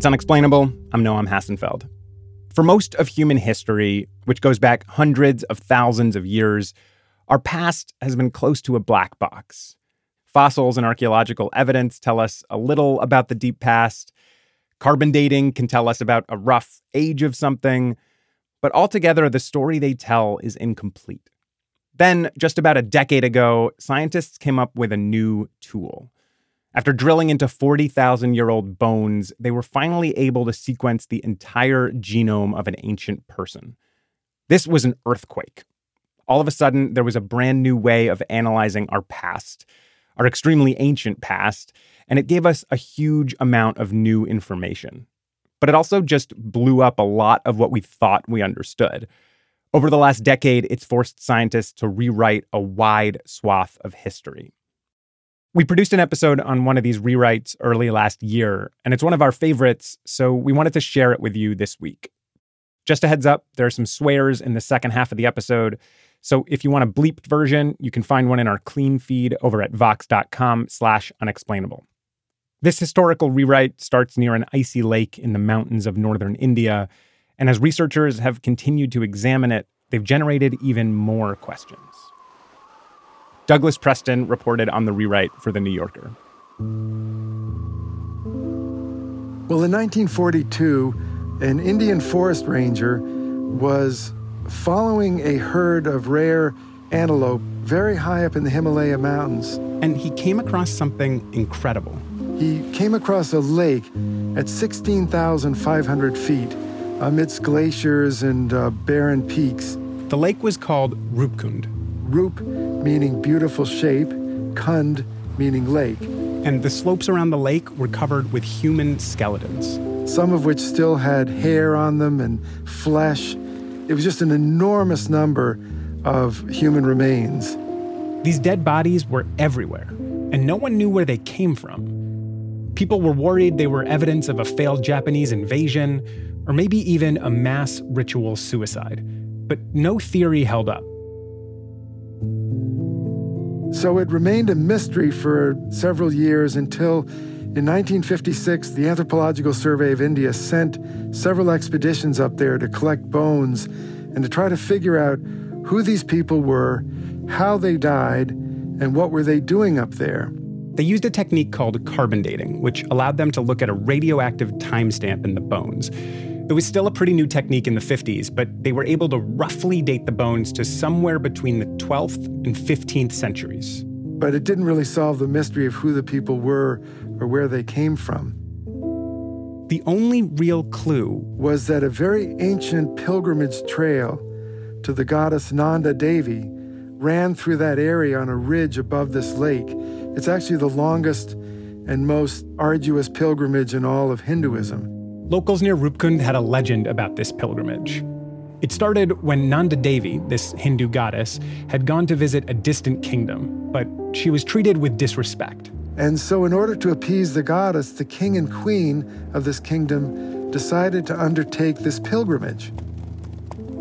It's unexplainable. I'm Noam Hassenfeld. For most of human history, which goes back hundreds of thousands of years, our past has been close to a black box. Fossils and archaeological evidence tell us a little about the deep past. Carbon dating can tell us about a rough age of something. But altogether, the story they tell is incomplete. Then, just about a decade ago, scientists came up with a new tool. After drilling into 40,000 year old bones, they were finally able to sequence the entire genome of an ancient person. This was an earthquake. All of a sudden, there was a brand new way of analyzing our past, our extremely ancient past, and it gave us a huge amount of new information. But it also just blew up a lot of what we thought we understood. Over the last decade, it's forced scientists to rewrite a wide swath of history. We produced an episode on one of these rewrites early last year, and it's one of our favorites, so we wanted to share it with you this week. Just a heads up, there are some swears in the second half of the episode, so if you want a bleeped version, you can find one in our clean feed over at vox.com slash unexplainable. This historical rewrite starts near an icy lake in the mountains of northern India, and as researchers have continued to examine it, they've generated even more questions. Douglas Preston reported on the rewrite for The New Yorker. Well, in 1942, an Indian forest ranger was following a herd of rare antelope very high up in the Himalaya mountains. And he came across something incredible. He came across a lake at 16,500 feet amidst glaciers and uh, barren peaks. The lake was called Rupkund, Rup meaning beautiful shape, Kund meaning lake. And the slopes around the lake were covered with human skeletons. Some of which still had hair on them and flesh. It was just an enormous number of human remains. These dead bodies were everywhere, and no one knew where they came from. People were worried they were evidence of a failed Japanese invasion, or maybe even a mass ritual suicide. But no theory held up. So it remained a mystery for several years until in 1956 the Anthropological Survey of India sent several expeditions up there to collect bones and to try to figure out who these people were, how they died, and what were they doing up there. They used a technique called carbon dating, which allowed them to look at a radioactive timestamp in the bones. It was still a pretty new technique in the 50s, but they were able to roughly date the bones to somewhere between the 12th and 15th centuries. But it didn't really solve the mystery of who the people were or where they came from. The only real clue was that a very ancient pilgrimage trail to the goddess Nanda Devi ran through that area on a ridge above this lake. It's actually the longest and most arduous pilgrimage in all of Hinduism. Locals near Rupkund had a legend about this pilgrimage. It started when Nanda Devi, this Hindu goddess, had gone to visit a distant kingdom, but she was treated with disrespect. And so, in order to appease the goddess, the king and queen of this kingdom decided to undertake this pilgrimage.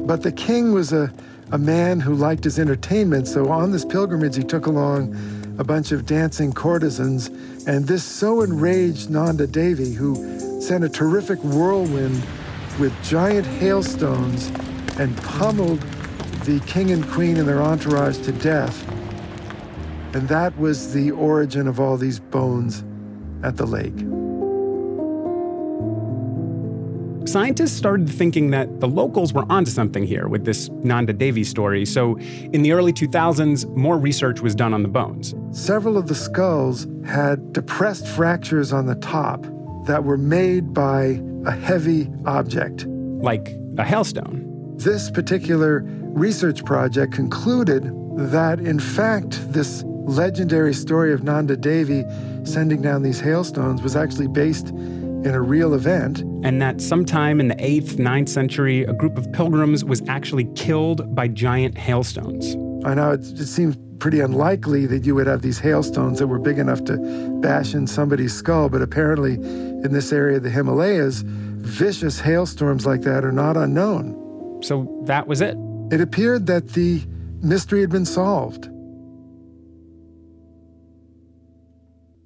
But the king was a, a man who liked his entertainment, so on this pilgrimage, he took along a bunch of dancing courtesans, and this so enraged Nanda Devi, who sent a terrific whirlwind with giant hailstones and pummeled the king and queen and their entourage to death. And that was the origin of all these bones at the lake. Scientists started thinking that the locals were onto something here with this Nanda Devi story, so in the early 2000s, more research was done on the bones. Several of the skulls had depressed fractures on the top that were made by a heavy object. Like a hailstone. This particular research project concluded that, in fact, this legendary story of Nanda Devi sending down these hailstones was actually based in a real event. And that sometime in the 8th, 9th century, a group of pilgrims was actually killed by giant hailstones. I know it, it seems pretty unlikely that you would have these hailstones that were big enough to bash in somebody's skull, but apparently in this area of the Himalayas, vicious hailstorms like that are not unknown. So that was it. It appeared that the mystery had been solved.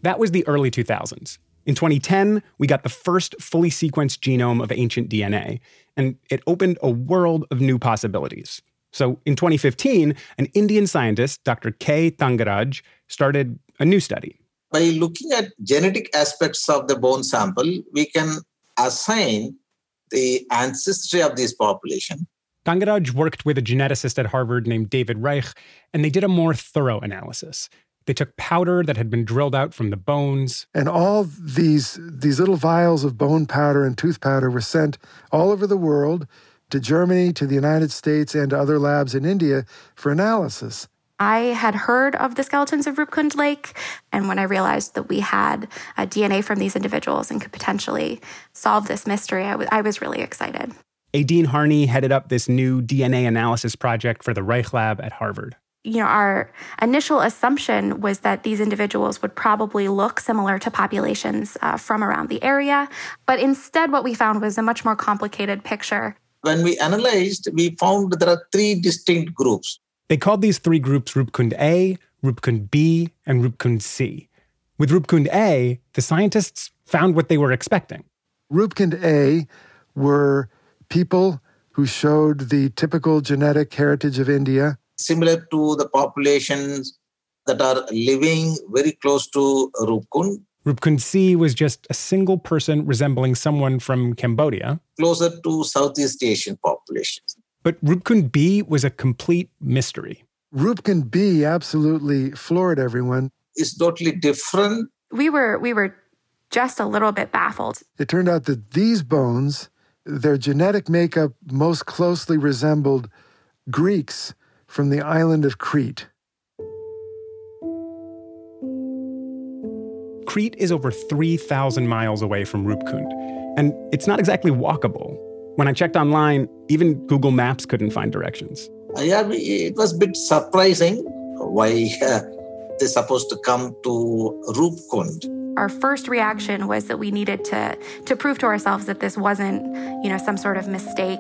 That was the early 2000s. In 2010, we got the first fully sequenced genome of ancient DNA, and it opened a world of new possibilities. So in 2015, an Indian scientist, Dr. K. Thangaraj, started a new study. By looking at genetic aspects of the bone sample, we can assign the ancestry of this population. Thangaraj worked with a geneticist at Harvard named David Reich, and they did a more thorough analysis. They took powder that had been drilled out from the bones. And all these, these little vials of bone powder and tooth powder were sent all over the world to Germany, to the United States, and to other labs in India for analysis. I had heard of the skeletons of Rupkund Lake, and when I realized that we had uh, DNA from these individuals and could potentially solve this mystery, I, w- I was really excited. Éadaoin Harney headed up this new DNA analysis project for the Reich Lab at Harvard you know, our initial assumption was that these individuals would probably look similar to populations uh, from around the area. But instead, what we found was a much more complicated picture. When we analyzed, we found there are three distinct groups. They called these three groups Rupkund A, Rupkund B, and Rupkund C. With Rupkund A, the scientists found what they were expecting. Rupkund A were people who showed the typical genetic heritage of India similar to the populations that are living very close to Roopkund. Roopkund C was just a single person resembling someone from Cambodia. Closer to Southeast Asian populations. But Roopkund B was a complete mystery. Roopkund B absolutely floored everyone. It's totally different. We were we were just a little bit baffled. It turned out that these bones, their genetic makeup most closely resembled Greeks from the island of Crete. Crete is over 3,000 miles away from Rupkund, and it's not exactly walkable. When I checked online, even Google Maps couldn't find directions. Yeah, it was a bit surprising why uh, they're supposed to come to Rupkund. Our first reaction was that we needed to to prove to ourselves that this wasn't, you know, some sort of mistake.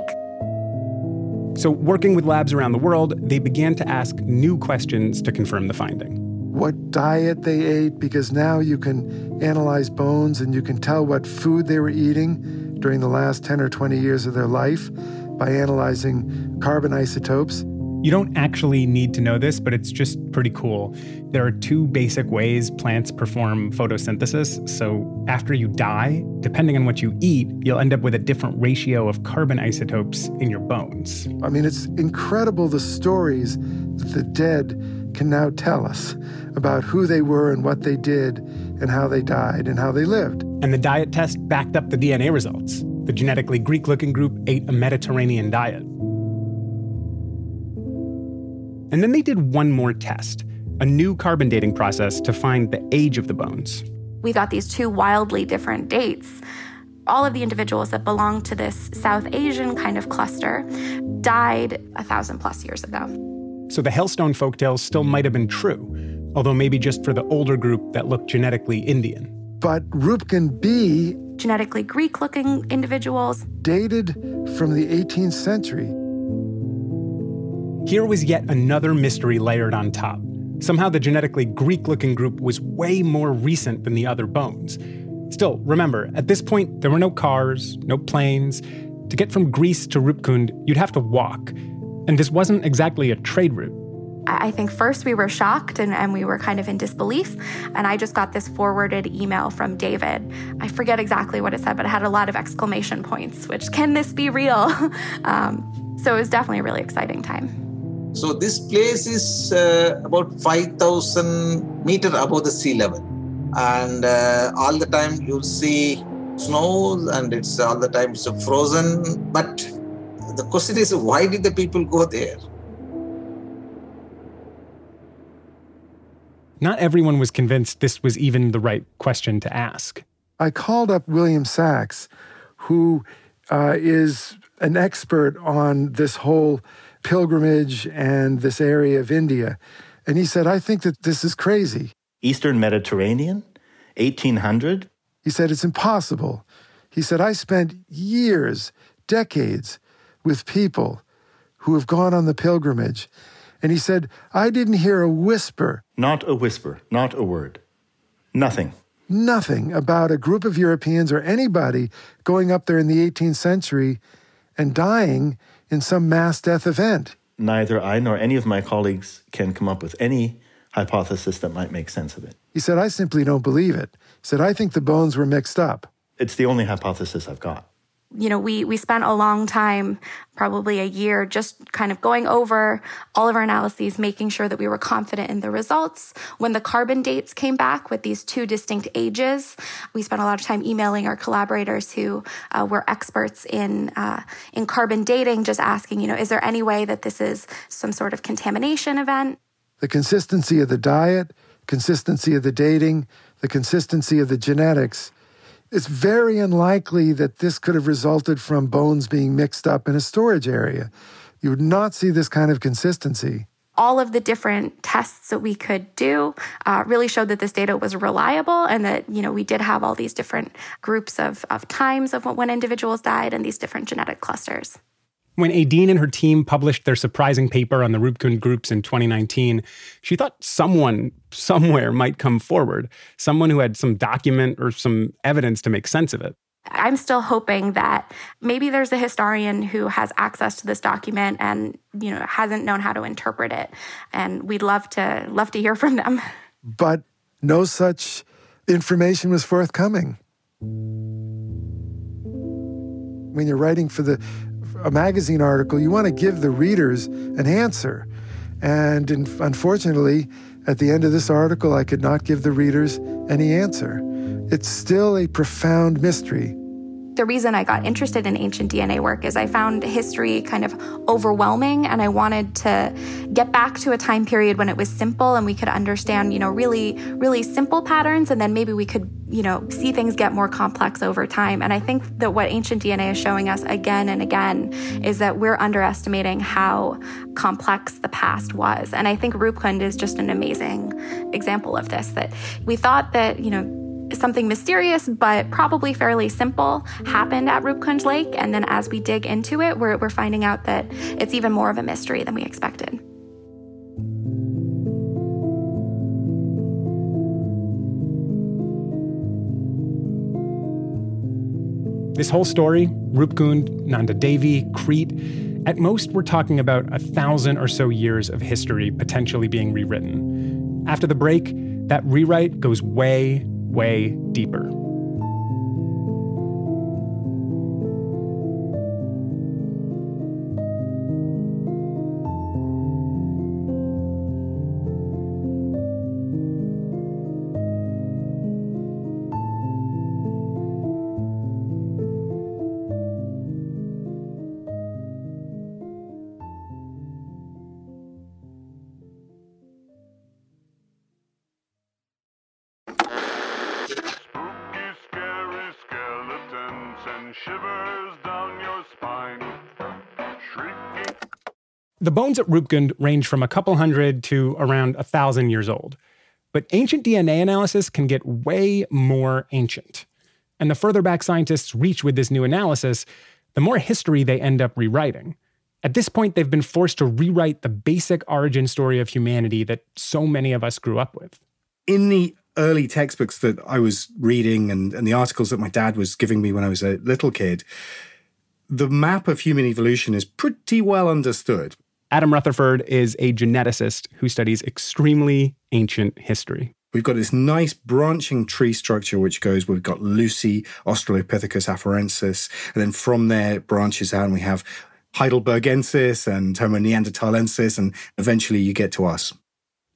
So, working with labs around the world, they began to ask new questions to confirm the finding. What diet they ate, because now you can analyze bones and you can tell what food they were eating during the last 10 or 20 years of their life by analyzing carbon isotopes. You don't actually need to know this, but it's just pretty cool. There are two basic ways plants perform photosynthesis. So, after you die, depending on what you eat, you'll end up with a different ratio of carbon isotopes in your bones. I mean, it's incredible the stories that the dead can now tell us about who they were and what they did and how they died and how they lived. And the diet test backed up the DNA results. The genetically Greek looking group ate a Mediterranean diet. And then they did one more test a new carbon dating process to find the age of the bones. We got these two wildly different dates. All of the individuals that belong to this South Asian kind of cluster died a thousand plus years ago. So the Hailstone folktales still might have been true, although maybe just for the older group that looked genetically Indian. But Roopkund B, genetically Greek looking individuals, dated from the 18th century. Here was yet another mystery layered on top. Somehow the genetically Greek looking group was way more recent than the other bones. Still, remember, at this point, there were no cars, no planes. To get from Greece to Roopkund, you'd have to walk. And this wasn't exactly a trade route. I think first we were shocked and, and, we were kind of in disbelief. And I just got this forwarded email from David. I forget exactly what it said, but it had a lot of exclamation points, which can this be real? um, so it was definitely a really exciting time. So this place is uh, about 5,000 meter above the sea level. And uh, all the time you'll see snow and it's all the time it's frozen. But the question is, why did the people go there? Not everyone was convinced this was even the right question to ask. I called up William Sax, who uh, is an expert on this whole pilgrimage and this area of India. And he said, I think that this is crazy. Eastern Mediterranean, 1800? He said, It's impossible. He said, I spent years, decades with people who have gone on the pilgrimage. And he said, I didn't hear a whisper. Not a whisper, not a word. Nothing. nothing about a group of Europeans or anybody going up there in the 18th century and dying in some mass death event. Neither I nor any of my colleagues can come up with any hypothesis that might make sense of it. He said, I simply don't believe it. He said, I think the bones were mixed up. It's the only hypothesis I've got you know, we we spent a long time, probably a year, just kind of going over all of our analyses, making sure that we were confident in the results. When the carbon dates came back with these two distinct ages, we spent a lot of time emailing our collaborators who uh, were experts in uh, in carbon dating, just asking, you know, is there any way that this is some sort of contamination event? The consistency of the diet, consistency of the dating, the consistency of the genetics it's very unlikely that this could have resulted from bones being mixed up in a storage area. You would not see this kind of consistency. All of the different tests that we could do uh, really showed that this data was reliable and that, you know, we did have all these different groups of, of times of when individuals died and these different genetic clusters. When Éadaoin and her team published their surprising paper on the Rupkund groups in 2019, she thought someone somewhere might come forward, someone who had some document or some evidence to make sense of it. I'm still hoping that maybe there's a historian who has access to this document and you know hasn't known how to interpret it and we'd love to love to hear from them. But no such information was forthcoming. When you're writing for the a magazine article, you want to give the readers an answer. And in, unfortunately, at the end of this article, I could not give the readers any answer. It's still a profound mystery the reason I got interested in ancient DNA work is I found history kind of overwhelming and I wanted to get back to a time period when it was simple and we could understand, you know, really, really simple patterns and then maybe we could, you know, see things get more complex over time. And I think that what ancient DNA is showing us again and again is that we're underestimating how complex the past was. And I think Rupkund is just an amazing example of this that we thought that, you know, something mysterious but probably fairly simple happened at Rupkund Lake. And then as we dig into it, we're, we're finding out that it's even more of a mystery than we expected. This whole story, Rupkund, Nanda Devi, Crete, at most we're talking about a thousand or so years of history potentially being rewritten. After the break, that rewrite goes way, way deeper. The bones at Rupkund range from a couple hundred to around a thousand years old. But ancient DNA analysis can get way more ancient. And the further back scientists reach with this new analysis, the more history they end up rewriting. At this point, they've been forced to rewrite the basic origin story of humanity that so many of us grew up with. In the early textbooks that I was reading and, and the articles that my dad was giving me when I was a little kid, the map of human evolution is pretty well understood. Adam Rutherford is a geneticist who studies extremely ancient history. We've got this nice branching tree structure which goes, we've got Lucy, Australopithecus afarensis, and then from there it branches out and we have Heidelbergensis and Homo neanderthalensis, and eventually you get to us.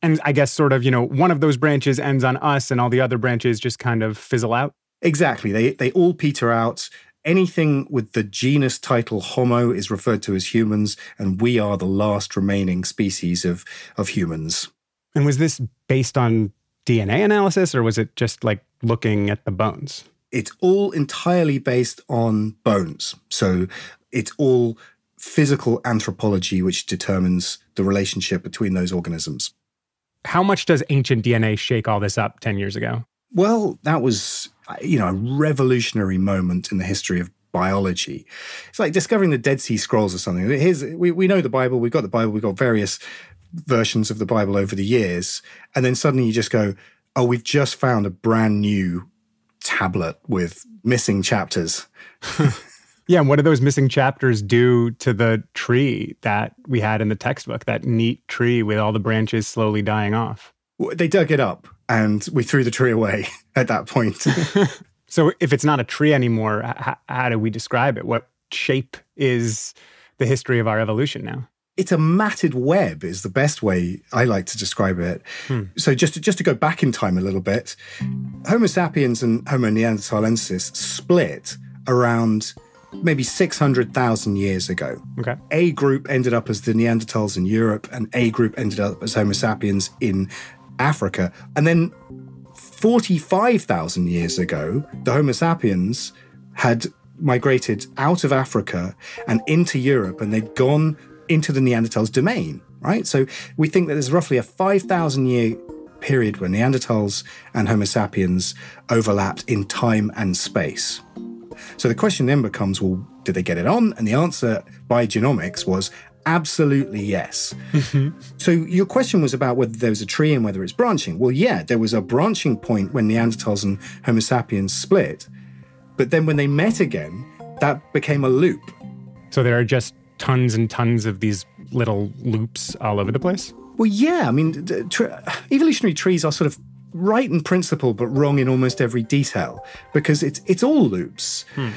And I guess sort of, you know, one of those branches ends on us and all the other branches just kind of fizzle out. Exactly. They they all peter out anything with the genus title Homo is referred to as humans, and we are the last remaining species of, of humans. And was this based on DNA analysis, or was it just like looking at the bones? It's all entirely based on bones. So it's all physical anthropology which determines the relationship between those organisms. How much does ancient DNA shake all this up 10 years ago? Well, that was you know, a revolutionary moment in the history of biology. It's like discovering the Dead Sea Scrolls or something. Here's we, we know the Bible, we've got the Bible, we've got various versions of the Bible over the years, and then suddenly you just go, Oh, we've just found a brand new tablet with missing chapters. Yeah, and what do those missing chapters do to the tree that we had in the textbook? That neat tree with all the branches slowly dying off. They dug it up and we threw the tree away at that point. so, if it's not a tree anymore, h- how do we describe it? What shape is the history of our evolution now? It's a matted web, is the best way I like to describe it. Hmm. So, just to, just to go back in time a little bit, Homo sapiens and Homo neanderthalensis split around maybe 600,000 years ago. Okay. A group ended up as the Neanderthals in Europe, and A group ended up as Homo sapiens in Africa. And then 45,000 years ago, the Homo sapiens had migrated out of Africa and into Europe, and they'd gone into the Neanderthals' domain, right? So we think that there's roughly a 5,000 year period where Neanderthals and Homo sapiens overlapped in time and space. So the question then becomes well, did they get it on? And the answer by genomics was absolutely yes. Mm-hmm. So your question was about whether there was a tree and whether it's branching. Well, yeah, there was a branching point when Neanderthals and Homo sapiens split. But then when they met again, that became a loop. So there are just tons and tons of these little loops all over the place? Well, yeah. I mean, evolutionary trees are sort of right in principle but wrong in almost every detail because it's it's all loops. Hmm.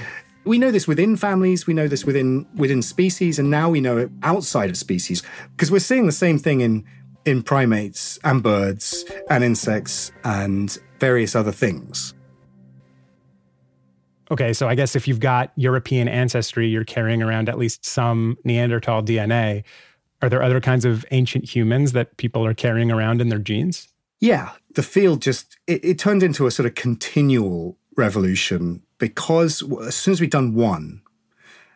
We know this within families, we know this within within species, and now we know it outside of species because we're seeing the same thing in in primates and birds and insects and various other things. Okay, so I guess if you've got European ancestry, you're carrying around at least some Neanderthal DNA. Are there other kinds of ancient humans that people are carrying around in their genes? Yeah, the field just it, it turned into a sort of continual revolution because as soon as we'd done one,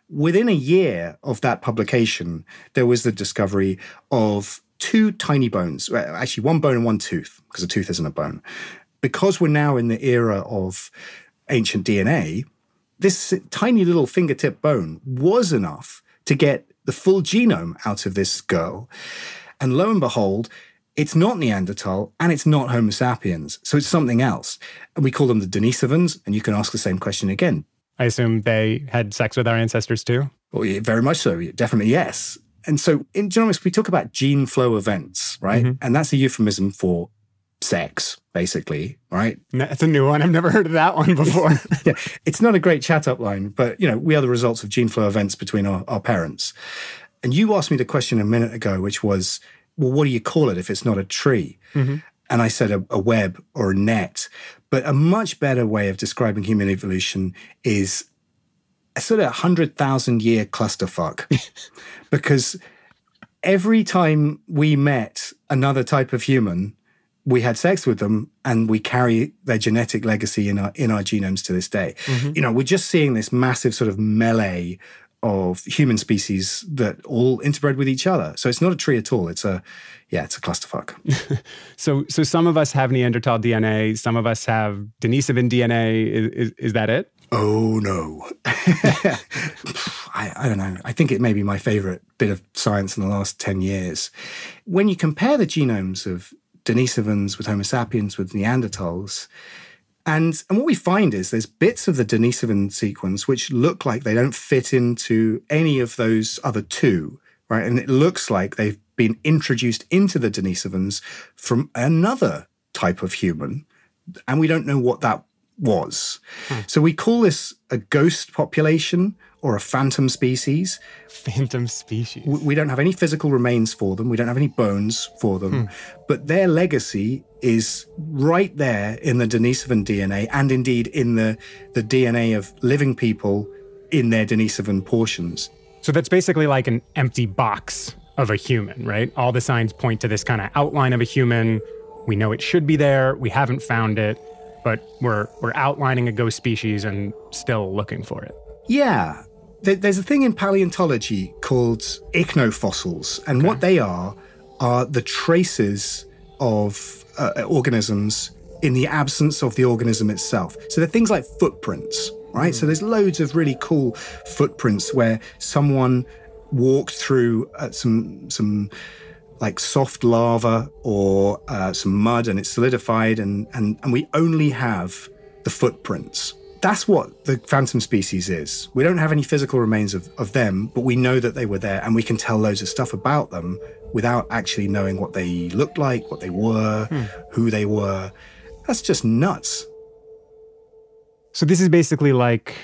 within a year of that publication, there was the discovery of two tiny bones, actually one bone and one tooth, because a tooth isn't a bone. Because we're now in the era of ancient DNA, this tiny little fingertip bone was enough to get the full genome out of this girl. And lo and behold, it's not Neanderthal and it's not Homo sapiens. So it's something else. And we call them the Denisovans. And you can ask the same question again. I assume they had sex with our ancestors too? Well, yeah, very much so. Definitely, yes. And so in genomics, we talk about gene flow events, right? Mm-hmm. And that's a euphemism for sex, basically, right? That's a new one. I've never heard of that one before. yeah, it's not a great chat up line, but you know, we are the results of gene flow events between our, our parents. And you asked me the question a minute ago, which was, well, what do you call it if it's not a tree? Mm-hmm. And I said a, a web or a net. But a much better way of describing human evolution is a sort of 100,000 year clusterfuck. because every time we met another type of human, we had sex with them and we carry their genetic legacy in our in our genomes to this day. Mm-hmm. You know, we're just seeing this massive sort of melee of human species that all interbred with each other. So it's not a tree at all. It's a yeah, it's a clusterfuck. so so some of us have Neanderthal DNA, some of us have Denisovan DNA. Is, is, is that it? Oh no. I, I don't know. I think it may be my favorite bit of science in the last 10 years. When you compare the genomes of Denisovans with Homo sapiens with Neanderthals, and, and what we find is there's bits of the Denisovan sequence which look like they don't fit into any of those other two, right? And it looks like they've been introduced into the Denisovans from another type of human. And we don't know what that was. Hmm. So we call this a ghost population or a phantom species. Phantom species. We don't have any physical remains for them. We don't have any bones for them. Hmm. But their legacy is right there in the Denisovan DNA and indeed in the, the DNA of living people in their Denisovan portions. So that's basically like an empty box of a human, right? All the signs point to this kind of outline of a human. We know it should be there. We haven't found it, but we're we're outlining a ghost species and still looking for it. Yeah, there's a thing in paleontology called ichnofossils, and okay. what they are are the traces of uh, organisms in the absence of the organism itself. So they're things like footprints, right? Mm. So there's loads of really cool footprints where someone walked through uh, some some like soft lava or uh, some mud and it's solidified and, and, and we only have the footprints. That's what the phantom species is. We don't have any physical remains of, of them, but we know that they were there and we can tell loads of stuff about them without actually knowing what they looked like, what they were, hmm. who they were. That's just nuts. So, this is basically like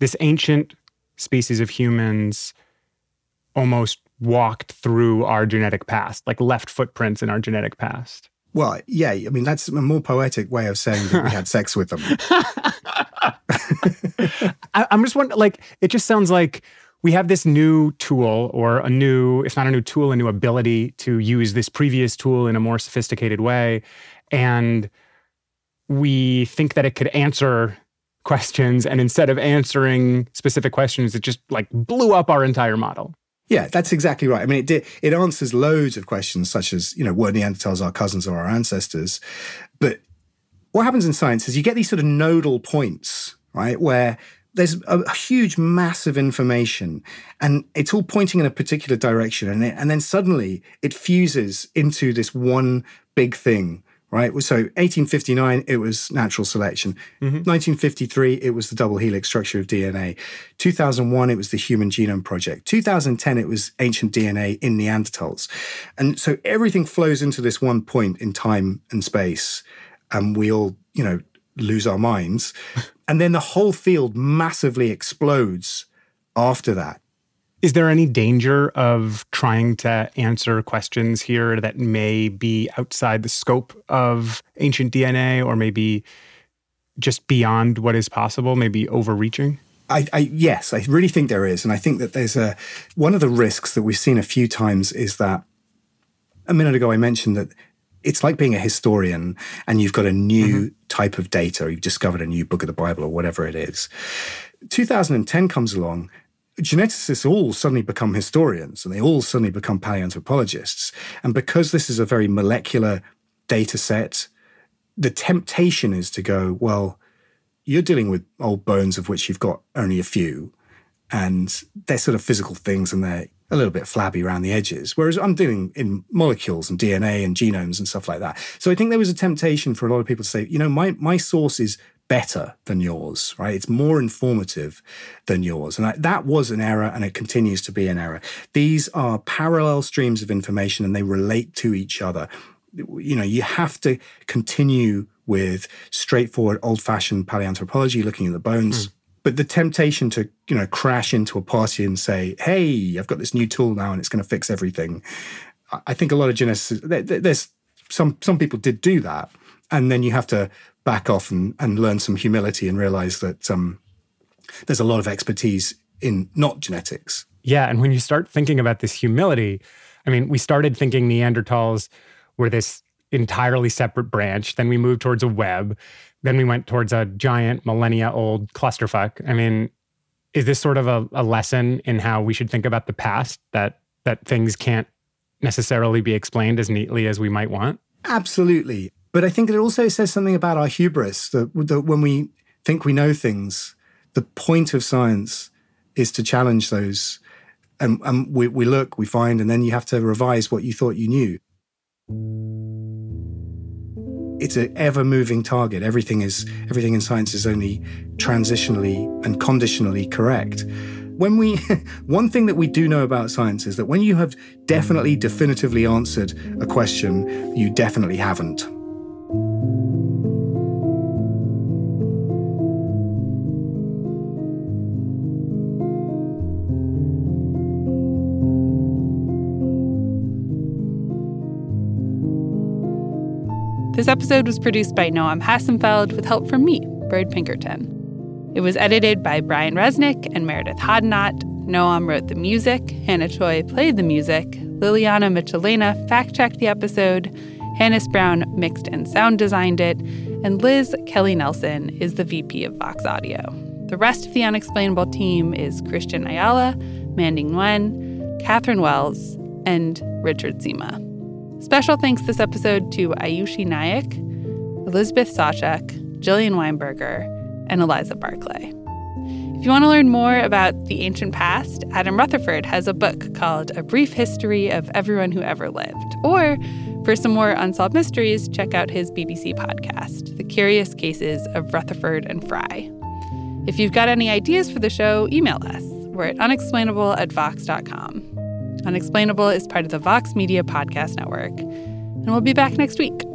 this ancient species of humans almost walked through our genetic past, like left footprints in our genetic past. Well, yeah, I mean, that's a more poetic way of saying that we had sex with them. I, am just wondering, like, it just sounds like we have this new tool or a new, if not a new tool, a new ability to use this previous tool in a more sophisticated way. And we think that it could answer questions. And instead of answering specific questions, it just like blew up our entire model. Yeah, that's exactly right. I mean, it did, it answers loads of questions, such as you know, were Neanderthals our cousins or our ancestors? But what happens in science is you get these sort of nodal points, right, where there's a, a huge mass of information, and it's all pointing in a particular direction, and it, and then suddenly it fuses into this one big thing right? So 1859, it was natural selection. Mm-hmm. 1953, it was the double helix structure of DNA. 2001, it was the Human Genome Project. 2010, it was ancient DNA in Neanderthals. And so everything flows into this one point in time and space. And we all, you know, lose our minds. and then the whole field massively explodes after that. Is there any danger of trying to answer questions here that may be outside the scope of ancient DNA or maybe just beyond what is possible, maybe overreaching? I, I, yes, I really think there is, and I think that there's a one of the risks that we've seen a few times is that a minute ago I mentioned that it's like being a historian and you've got a new mm-hmm. type of data, or you've discovered a new book of the Bible or whatever it is. 2010 comes along geneticists all suddenly become historians and they all suddenly become paleoanthropologists. And because this is a very molecular data set, the temptation is to go, well, you're dealing with old bones of which you've got only a few, and they're sort of physical things and they're a little bit flabby around the edges. Whereas I'm dealing in molecules and DNA and genomes and stuff like that. So I think there was a temptation for a lot of people to say, you know, my my source is better than yours, right? It's more informative than yours. And I, that was an error and it continues to be an error. These are parallel streams of information and they relate to each other. You know, you have to continue with straightforward old fashioned paleoanthropology, looking at the bones. Mm. But the temptation to, you know, crash into a party and say, hey, I've got this new tool now and it's going to fix everything. I think a lot of geneticists, there's some, some people did do that. And then you have to back off and, and learn some humility and realize that um, there's a lot of expertise in not genetics. Yeah. And when you start thinking about this humility, I mean, we started thinking Neanderthals were this entirely separate branch. Then we moved towards a web. Then we went towards a giant millennia old clusterfuck. I mean, is this sort of a, a lesson in how we should think about the past that that things can't necessarily be explained as neatly as we might want? Absolutely. But I think it also says something about our hubris that, that when we think we know things, the point of science is to challenge those. And, and we, we look, we find, and then you have to revise what you thought you knew. It's an ever moving target. Everything is everything in science is only transitionally and conditionally correct when we one thing that we do know about science is that when you have definitely definitively answered a question you definitely haven't This episode was produced by Noam Hassenfeld with help from me, Bird Pinkerton. It was edited by Brian Resnick and Meredith Hodnott. Noam wrote the music, Hannah Choi played the music, Liliana Michelena fact checked the episode, Hannis Brown mixed and sound designed it, and Liz Kelly Nelson is the VP of Vox Audio. The rest of the Unexplainable team is Christian Ayala, Mandy Nguyen, Catherine Wells, and Richard Zima. Special thanks this episode to Ayushi Nayak, Elizabeth Sawchuk, Jillian Weinberger, and Eliza Barclay. If you want to learn more about the ancient past, Adam Rutherford has a book called A Brief History of Everyone Who Ever Lived. Or for some more unsolved mysteries, check out his BBC podcast, The Curious Cases of Rutherford and Fry. If you've got any ideas for the show, email us. We're at unexplainable at vox.com. Unexplainable is part of the Vox Media Podcast Network. And we'll be back next week.